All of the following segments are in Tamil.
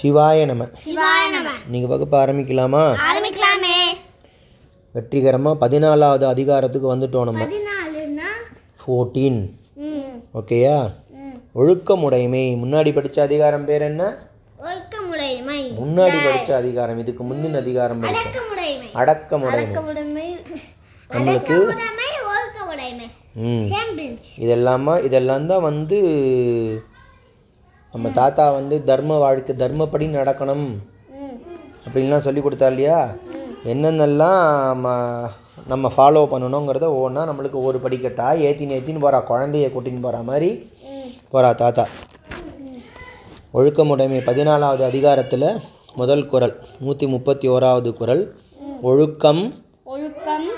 சிவாய நம. சிவாய நம. நீங்கள் வகுப்பு ஆரம்பிக்கலாமா? ஆரம்பிக்கலாமே. வெற்றிகரமாக பதினாலாவது அதிகாரத்துக்கு வந்துட்டோம் நம்ம. ஃபோர்டீன் ஓகேயா? ஒழுக்கமுடைமை. முன்னாடி படித்த அதிகாரம் பேர் என்ன? ஒழுக்கமுடைமை. முன்னாடி படித்த அதிகாரம். இதுக்கு முந்தின அதிகாரம் படித்தோம் அடக்கமுடைமை. நம்மளுக்கு ம். இதெல்லாமா? இதெல்லாம் தான் வந்து நம்ம தாத்தா வந்து தர்ம வாழ்க்கை தர்மப்படி நடக்கணும். அப்படின்லாம் சொல்லி கொடுத்தா இல்லையா? என்னென்னலாம் நம்ம நம்ம ஃபாலோ பண்ணணுங்கிறத ஒவ்வொன்றா நம்மளுக்கு ஒரு படிக்கட்டா ஏற்றின்னு ஏற்றின்னு போகிறா குழந்தைய கூட்டின்னு போகிற மாதிரி போகிறா தாத்தா. ஒழுக்கமுடைமை பதினாலாவது அதிகாரத்தில் முதல் குறள் நூற்றி முப்பத்தி ஓராவது குறள் ஒழுக்கம் ஒழுக்கம்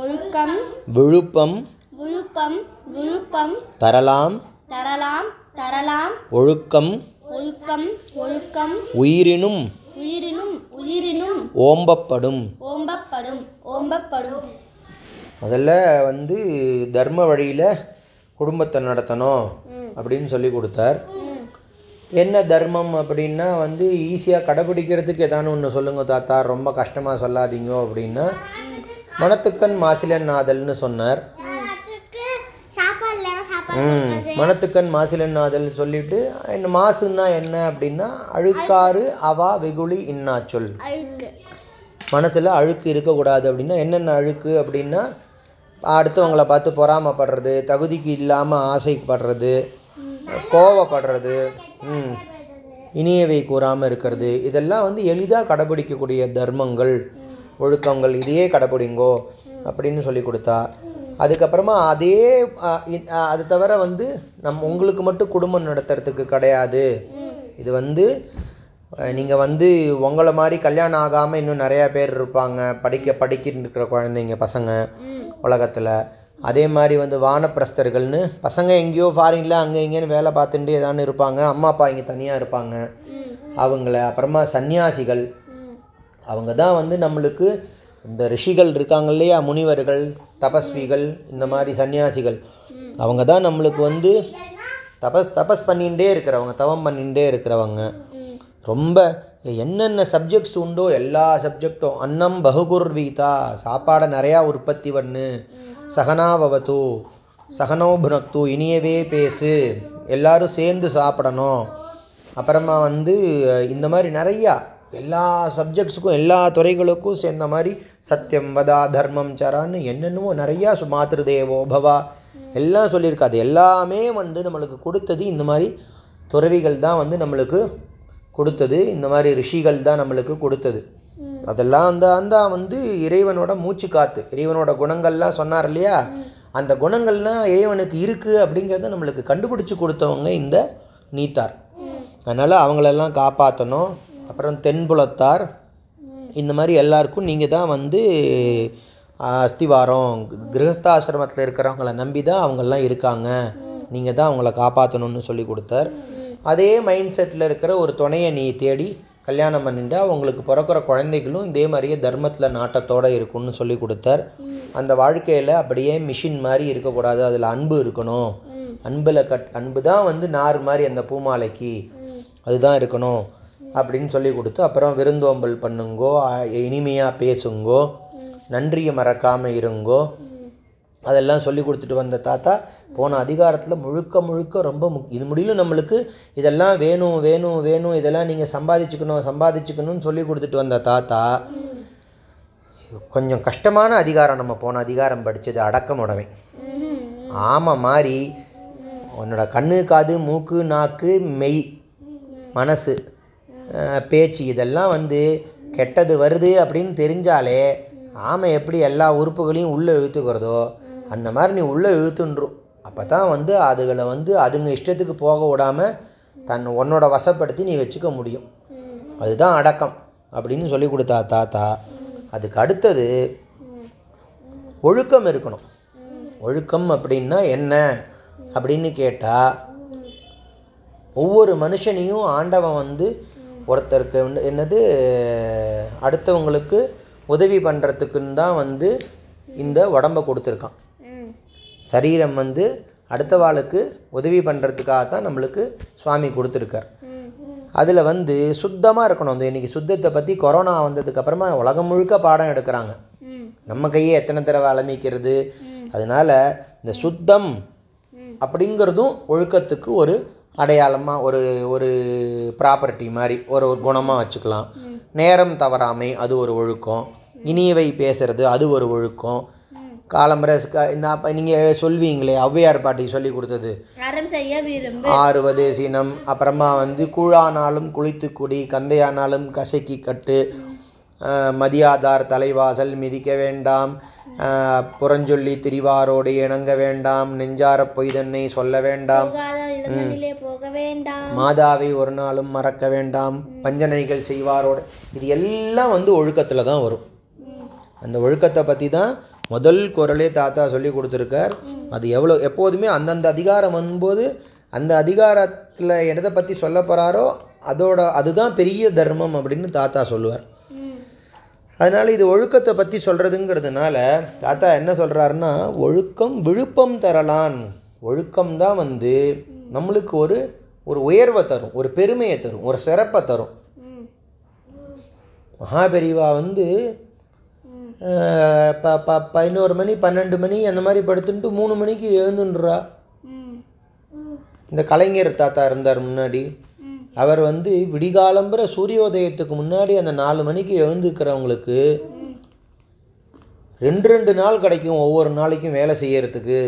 ஒழுக்கம் விழுப்பம் விழுப்பம் விழுப்பம் தரலாம். தரலாம் தரலாம். ஒழுக்கம் ஒழுக்கம் ஒழுக்கம். உயிரினும் உயிரினும் உயிரினும். ஓம்பப்படும். ஓம்பப்படும் ஓம்பப்படும். முதல்ல வந்து தர்ம வழியில் குடும்பத்தை நடத்தணும் அப்படின்னு சொல்லி கொடுத்தார். என்ன தர்மம் அப்படின்னா வந்து ஈஸியாக கடைப்பிடிக்கிறதுக்கு ஏதானு ஒன்று சொல்லுங்க தாத்தா ரொம்ப கஷ்டமாக சொல்லாதீங்க அப்படின்னா மனத்துக்கண் மாசிலன் நாதல்னு சொன்னார். ம். மனத்துக்கண் மாசிலன் நாதல் சொல்லிட்டு என்ன மாசுன்னா என்ன அப்படின்னா அழுக்காறு அவா வெகுளி இன்னா சொல் மனசில் அழுக்கு இருக்கக்கூடாது அப்படின்னா என்னென்ன அழுக்கு அப்படின்னா அடுத்தவங்களை பார்த்து பொறாமப்படுறது தகுதிக்கு இல்லாமல் ஆசைப்படுறது கோவப்படுறது ம் இனியவை கூறாமல் இருக்கிறது. இதெல்லாம் வந்து எளிதாக கடைப்பிடிக்கக்கூடிய தர்மங்கள் ஒழுக்கங்கள். இதையே கடைப்பிடிங்கோ அப்படின்னு சொல்லி கொடுத்தா அதுக்கப்புறமா அதே அது தவிர வந்து நம் உங்களுக்கு மட்டும் குடும்பம் நடத்துறதுக்கு கிடையாது. இது வந்து நீங்கள் வந்து உங்களை மாதிரி கல்யாணம் ஆகாமல் இன்னும் நிறையா பேர் இருப்பாங்க. படிக்க படிக்கிட்டு இருக்கிற குழந்தைங்க பசங்க உலகத்தில். அதே மாதிரி வந்து வானப்பிரஸ்தர்கள்னு பசங்க எங்கேயோ ஃபாரினில் அங்கே இங்கேன்னு வேலை பார்த்துட்டு ஏதானு இருப்பாங்க. அம்மா அப்பா இங்கே தனியாக இருப்பாங்க. அவங்கள அப்புறமா சன்னியாசிகள். அவங்க தான் வந்து நம்மளுக்கு இந்த ரிஷிகள் இருக்காங்க இல்லையா முனிவர்கள். தபஸ்விகள் இந்த மாதிரி சன்னியாசிகள் அவங்க தான் நம்மளுக்கு வந்து தபஸ் தபஸ் பண்ணிகிட்டே இருக்கிறவங்க தவம் பண்ணிகிட்டே இருக்கிறவங்க. ரொம்ப என்னென்ன சப்ஜெக்ட்ஸ் உண்டோ எல்லா சப்ஜெக்டும் அன்னம் பகுகுர்வீதா சாப்பாடை நிறையா உற்பத்தி பண்ணு. சகனாவவது சகனோ புனக்து இனியவே பேசு. எல்லாரும் சேர்ந்து சாப்பிடணும். அப்புறமா வந்து இந்த மாதிரி நிறையா எல்லா சப்ஜெக்ட்ஸுக்கும் எல்லா துறைகளுக்கும் சேர்ந்த மாதிரி சத்தியம் வதா தர்மம் சரான்னு என்னென்னமோ நிறையா சு- மாத்ருதேவோ பவா எல்லாம் சொல்லியிருக்கு. அது எல்லாமே வந்து நம்மளுக்கு கொடுத்தது இந்த மாதிரி துறவிகள் தான் வந்து நம்மளுக்கு கொடுத்தது. இந்த மாதிரி ரிஷிகள் தான் நம்மளுக்கு கொடுத்தது. அதெல்லாம் அந்த அந்த வந்து இறைவனோட மூச்சு காத்து இறைவனோட குணங்கள்லாம் சொன்னார் இல்லையா? அந்த குணங்கள்லாம் இறைவனுக்கு இருக்குது அப்படிங்கிறத நம்மளுக்கு கண்டுபிடிச்சு கொடுத்தவங்க இந்த நீத்தார். அதனால் அவங்களெல்லாம் காப்பாற்றணும் அப்புறம் தென்புலத்தார். இந்த மாதிரி எல்லாருக்கும் நீங்கள் தான் வந்து அஸ்திவாரம் கிரகஸ்தாசிரமத்தில் இருக்கிறவங்கள நம்பி தான் அவங்கெல்லாம் இருக்காங்க. நீங்கள் தான் அவங்கள காப்பாற்றணும்னு சொல்லி கொடுத்தார். அதே மைண்ட் செட்டில் இருக்கிற ஒரு துணையை நீ தேடி கல்யாணம் பண்ணிட்டா அவங்களுக்கு பிறக்கிற குழந்தைகளும் இதே மாதிரியே தர்மத்தில் நாட்டத்தோடு இருக்கும்னு சொல்லி கொடுத்தார். அந்த வாழ்க்கையில் அப்படியே மிஷின் மாதிரி இருக்கக்கூடாது. அதில் அன்பு இருக்கணும். அன்பில் கட் அன்பு தான் வந்து நார் மாதிரி அந்த பூமாலைக்கு. அதுதான் இருக்கணும். அப்படின்னு சொல்லி கொடுத்து அப்புறம் விருந்தோம்பல் பண்ணுங்கோ இனிமையாக பேசுங்கோ நன்றியை மறக்காமல் இருங்கோ. அதெல்லாம் சொல்லி கொடுத்துட்டு வந்த தாத்தா போன அதிகாரத்தில் முழுக்க முழுக்க ரொம்ப முக் இது முடியலும் நம்மளுக்கு. இதெல்லாம் வேணும் வேணும் வேணும் இதெல்லாம் நீங்கள் சம்பாதிச்சுக்கணும் சம்பாதிச்சுக்கணும்னு சொல்லி கொடுத்துட்டு வந்த தாத்தா கொஞ்சம் கஷ்டமான அதிகாரம் நம்ம போன அதிகாரம் படித்தது அடக்கம் உடவை ஆமாம் மாதிரி உன்னோட கண்ணு காது மூக்கு நாக்கு மெய் மனசு பேச்சு இதெல்லாம் வந்து கெட்டது வருது அப்படின்னு தெரிஞ்சாலே ஆமை எப்படி எல்லா உறுப்புகளையும் உள்ளே இழுத்துக்கிறதோ அந்த மாதிரி நீ உள்ளே இழுத்துன்றும் அப்போ தான் வந்து அதுகளை வந்து அதுங்க இஷ்டத்துக்கு போக விடாமல் தன் உன்னோட வசப்படுத்தி நீ வச்சுக்க முடியும். அதுதான் அடக்கம் அப்படின்னு சொல்லி கொடுத்தா தாத்தா. அதுக்கு அடுத்தது ஒழுக்கம் இருக்கணும். ஒழுக்கம் அப்படின்னா என்ன அப்படின்னு கேட்டால் ஒவ்வொரு மனுஷனையும் ஆண்டவன் வந்து ஒருத்தருக்கு வந்து என்னது அடுத்தவங்களுக்கு உதவி பண்ணுறதுக்குன்னு தான் வந்து இந்த உடம்பை கொடுத்துருக்கான். சரீரம் வந்து அடுத்த வாளுக்கு உதவி பண்ணுறதுக்காக தான் நம்மளுக்கு சுவாமி கொடுத்துருக்கார். அதில் வந்து சுத்தமாக இருக்கணும். அந்த இன்றைக்கி சுத்தத்தை பற்றி கொரோனா வந்ததுக்கப்புறமா உலகம் முழுக்க பாடம் எடுக்கிறாங்க. நம்ம கையே எத்தனை தடவை அலமிக்கிறது? அதனால் இந்த சுத்தம் அப்படிங்கிறதும் ஒழுக்கத்துக்கு ஒரு அடையாளமாக ஒரு ஒரு ப்ராப்பர்ட்டி மாதிரி ஒரு ஒரு குணமாக வச்சுக்கலாம். நேரம் தவறாமை அது ஒரு ஒழுக்கம். இனியவை பேசுறது அது ஒரு ஒழுக்கம். காலம்பரை இந்த அப்போ நீங்கள் சொல்வீங்களே ஔவையார் பாட்டி சொல்லி கொடுத்தது. ஆறுவது சினம் அப்புறமா வந்து கூழானாலும் குளித்து குடி கந்தையானாலும் கசக்கி கட்டு. மதியாதார் தலைவாசல் மிதிக்க வேண்டாம். புறஞ்சொல்லி திரிவாரோடு இணங்க வேண்டாம். நெஞ்சார பொய்தன்னை சொல்ல வேண்டாம். போக வேண்டாம். மாதாவை ஒரு நாளும் மறக்க வேண்டாம். பஞ்சனைகள் செய்வாரோடு. இது எல்லாம் வந்து ஒழுக்கத்தில் தான் வரும். அந்த ஒழுக்கத்தை பற்றி தான் முதல் குரலே தாத்தா சொல்லி கொடுத்துருக்கார். அது எவ்வளோ எப்போதுமே அந்தந்த அதிகாரம் வரும்போது அந்த அதிகாரத்தில் எதை பற்றி சொல்ல போகிறாரோ அதோட அதுதான் பெரிய தர்மம் அப்படின்னு தாத்தா சொல்லுவார். அதனால் இது ஒழுக்கத்தை பற்றி சொல்கிறதுங்கிறதுனால தாத்தா என்ன சொல்கிறாருன்னா ஒழுக்கம் விழுப்பம் தரலான். ஒழுக்கம் தான் வந்து நம்மளுக்கு ஒரு ஒரு உயர்வை தரும் ஒரு பெருமையை தரும் ஒரு சிறப்பை தரும். மகாபெரிவா வந்து ப ப பதினோரு மணி பன்னெண்டு மணி அந்த மாதிரி படுத்துட்டு மூணு மணிக்கு எழுந்துன்றா. இந்த கலைஞர் தாத்தா இருந்தார் முன்னாடி. அவர் வந்து விடிகாலம்பர சூரியோதயத்துக்கு முன்னாடி அந்த நாலு மணிக்கு எழுந்துக்கிறவங்களுக்கு ரெண்டு ரெண்டு நாள் கிடைக்கும் ஒவ்வொரு நாளைக்கும் வேலை செய்யறதுக்கு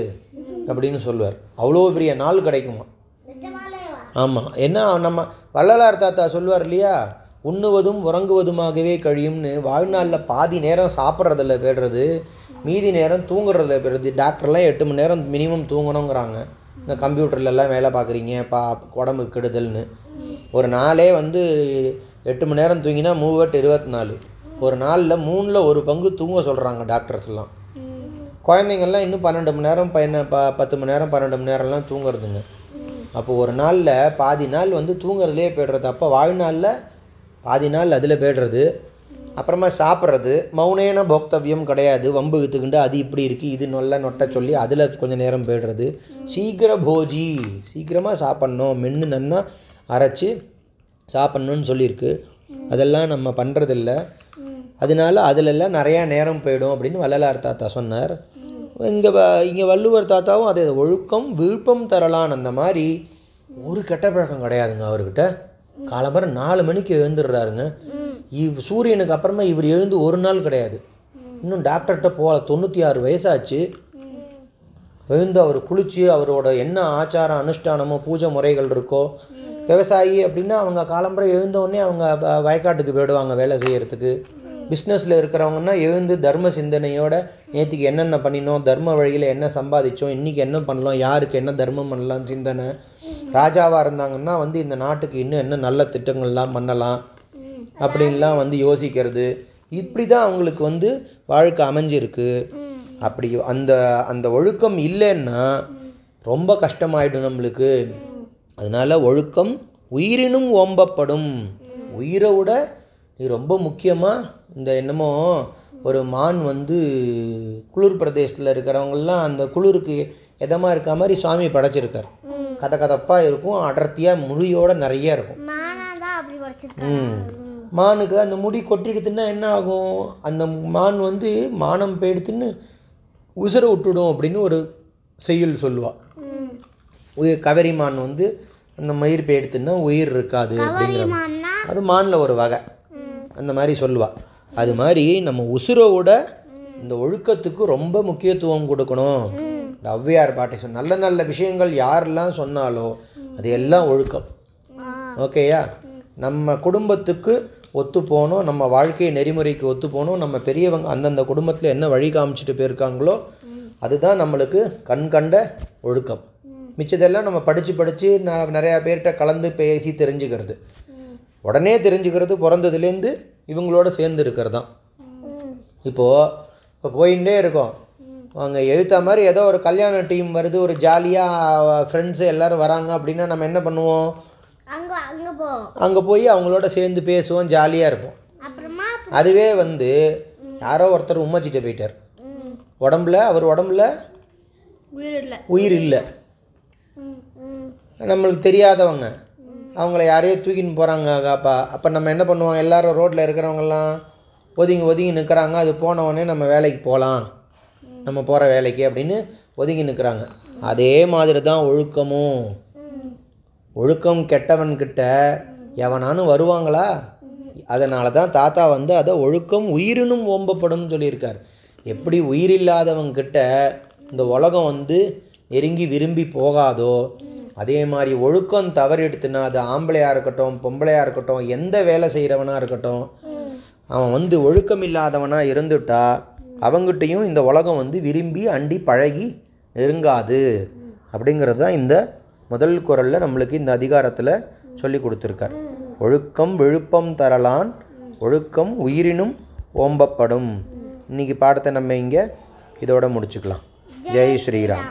அப்படின்னு சொல்லுவார். அவ்வளோ பெரிய நாள் கிடைக்குமா? ஆமாம் என்ன நம்ம வள்ளலார் தாத்தா சொல்லுவார் இல்லையா? உண்ணுவதும் உறங்குவதுமாகவே கழியும்னு வாழ்நாளில் பாதி நேரம் சாப்பிட்றதில்ல போய்டுறது மீதி நேரம் தூங்குறதில்ல போய்டுறது டாக்டர்லாம் எட்டு மணி நேரம் மினிமம் தூங்கணுங்கிறாங்க. இந்த கம்ப்யூட்டர்லலாம் வேலை பார்க்குறீங்க பா உடம்புக்கு கெடுதல்னு. ஒரு நாளே வந்து எட்டு மணி நேரம் தூங்கினா மூவட்டு இருபத்தி நாலு ஒரு நாளில் மூணில் ஒரு பங்கு தூங்க சொல்கிறாங்க டாக்டர்ஸ்லாம். குழந்தைங்கள்லாம் இன்னும் பன்னெண்டு மணி நேரம் பன்ன ப பத்து மணி நேரம் பன்னெண்டு மணி நேரம்லாம் தூங்குறதுங்க. அப்போ ஒரு நாளில் பாதி நாள் வந்து தூங்குறதுலே போய்டுறது. அப்போ வாழ்நாளில் பாதி நாள் அதில் போய்டுறது. அப்புறமா சாப்பிட்றது. மௌனேன போக்தவ்யம் கிடையாது. வம்பு இழுத்துக்கிண்டு அது இப்படி இருக்குது இது நொல்ல நொட்ட சொல்லி அதில் கொஞ்சம் நேரம் போய்டுறது. சீக்கிர போஜி. சீக்கிரமாக சாப்பிட்ணும். மென்று நன்னா அரைச்சி சாப்பிட்ணுன்னு சொல்லியிருக்கு. அதெல்லாம் நம்ம பண்ணுறதில்ல அதனால அதிலெல்லாம் நிறையா நேரம் போயிடும் அப்படின்னு வள்ளலார் தாத்தா சொன்னார். இங்கே இங்கே வள்ளுவர் தாத்தாவும் அதே ஒழுக்கம் விழுப்பம் தரலான் அந்த மாதிரி ஒரு கெட்ட பழக்கம் கிடையாதுங்க அவர்கிட்ட. காலம்பரம் நாலு மணிக்கு எழுந்துடுறாருங்க. இவ் சூரியனுக்கு அப்புறமா இவர் எழுந்து ஒரு நாள் கிடையாது. இன்னும் டாக்டர்கிட்ட போகல. தொண்ணூற்றி ஆறு வயசாச்சு எழுந்து அவர் குளித்து அவரோட என்ன ஆச்சாரம் அனுஷ்டானமோ பூஜை முறைகள் இருக்கோ விவசாயி அப்படின்னா அவங்க காலம்பரை எழுந்த உடனே அவங்க வயக்காட்டுக்கு போயிடுவாங்க வேலை செய்யறதுக்கு. பிஸ்னஸில் இருக்கிறவங்கன்னா எழுந்து தர்ம சிந்தனையோட நேற்றுக்கு என்னென்ன பண்ணினோம் தர்ம வழியில் என்ன சம்பாதிச்சோம் இன்றைக்கி என்ன பண்ணலாம் யாருக்கு என்ன தர்மம் பண்ணலாம் சிந்தனை. ராஜாவாக இருந்தாங்கன்னா வந்து இந்த நாட்டுக்கு இன்னும் என்ன நல்ல திட்டங்கள்லாம் பண்ணலாம் அப்படின்லாம் வந்து யோசிக்கிறது. இப்படி தான் அவங்களுக்கு வந்து வாழ்க்கை அமைஞ்சிருக்கு. அப்படி அந்த அந்த ஒழுக்கம் இல்லைன்னா ரொம்ப கஷ்டமாயிடும் நம்மளுக்கு. அதனால் ஒழுக்கம் உயிரினும் ஓம்பப்படும். உயிரை விட இது ரொம்ப முக்கியமாக இந்த என்னமோ ஒரு மான் வந்து குளிர் பிரதேசத்தில் இருக்கிறவங்கெல்லாம் அந்த குளிருக்கு எதமாக இருக்க மாதிரி சுவாமி படைச்சிருக்கார். கதை கதப்பாக இருக்கும் அடர்த்தியாக முடியோட நிறைய இருக்கும். ம். மானுக்கு அந்த முடி கொட்டிடுத்துன்னா என்ன ஆகும்? அந்த மான் வந்து மானம் போயிடுத்துன்னு உசுரை விட்டுடும் அப்படின்னு ஒரு செய்யுள் சொல்லுவாள் உயிர் கவரி மான் வந்து அந்த மயிர் போயிடுத்துன்னா உயிர் இருக்காது அப்படிங்கிற அது மானில் ஒரு வகை. அந்த மாதிரி சொல்லுவாள் அது மாதிரி நம்ம உசுரோட இந்த ஒழுக்கத்துக்கு ரொம்ப முக்கியத்துவம் கொடுக்கணும். இந்த ஔவையார் பாட்டி சொன்ன நல்ல நல்ல விஷயங்கள் யாரெல்லாம் சொன்னாலோ அது எல்லாம் ஒழுக்கம். ஓகேயா? நம்ம குடும்பத்துக்கு ஒத்து போகணும் நம்ம வாழ்க்கை நெறிமுறைக்கு ஒத்து போகணும் நம்ம பெரியவங்க அந்தந்த குடும்பத்தில் என்ன வழி காமிச்சிட்டு போயிருக்காங்களோ அதுதான் நம்மளுக்கு கண் கண்ட ஒழுக்கம். மிச்சதெல்லாம் நம்ம படித்து படித்து நிறையா பேர்கிட்ட கலந்து பேசி தெரிஞ்சுக்கிறது. உடனே தெரிஞ்சுக்கிறது பிறந்ததுலேருந்து இவங்களோட சேர்ந்து இருக்கிறது தான் இப்போது இப்போ போயிட்டே இருக்கோம். அங்கே எழுத்த மாதிரி ஏதோ ஒரு கல்யாண டீம் வருது ஒரு ஜாலியாக ஃப்ரெண்ட்ஸு எல்லோரும் வராங்க அப்படின்னா நம்ம என்ன பண்ணுவோம்? அங்க போய் அவங்களோட சேர்ந்து பேசுவோம் ஜாலியாக இருப்போம். அதுவே வந்து யாரோ ஒருத்தர் உம்மச்சிட்ட போயிட்டார். உடம்புல அவர் உடம்புல உயிர் இல்லை. நம்மளுக்கு தெரியாதவங்க. அவங்கள யாரையோ தூக்கின்னு போகிறாங்க அப்போ நம்ம என்ன பண்ணுவோம்? எல்லாரும் ரோட்டில் இருக்கிறவங்கெல்லாம் ஒதுங்கி ஒதுங்கி நிற்கிறாங்க அது போனவொடனே நம்ம வேலைக்கு போகலாம் நம்ம போகிற வேலைக்கு அப்படின்னு ஒதுங்கி நிற்கிறாங்க அதே மாதிரி தான் ஒழுக்கமும். ஒழுக்கம் கெட்டவன்கிட்ட எவனானும் வருவாங்களா? அதனால தான் தாத்தா வந்து அதை ஒழுக்கம் உயிரினும் ஓம்பப்படும் சொல்லியிருக்கார். எப்படி உயிரில்லாதவங்கிட்ட இந்த உலகம் வந்து நெருங்கி விரும்பி போகாதோ அதே மாதிரி ஒழுக்கம் தவறெடுத்துனா அது ஆம்பளையாக இருக்கட்டும் பொம்பளையாக இருக்கட்டும் எந்த வேலை செய்கிறவனாக இருக்கட்டும் அவன் வந்து ஒழுக்கம் இல்லாதவனாக இருந்துட்டா அவங்ககிட்டயும் இந்த உலகம் வந்து விரும்பி அண்டி பழகி நெருங்காது. அப்படிங்கிறது தான் இந்த முதல் குரலில் நம்மளுக்கு இந்த அதிகாரத்தில் சொல்லி கொடுத்துருக்கார். ஒழுக்கம் விழுப்பம் தரலான் ஒழுக்கம் உயிரினும் ஓம்பப்படும். இன்னைக்கு பாடத்தை நம்ம இங்கே இதோட முடிச்சுக்கலாம். ஜெய் ஸ்ரீராம்.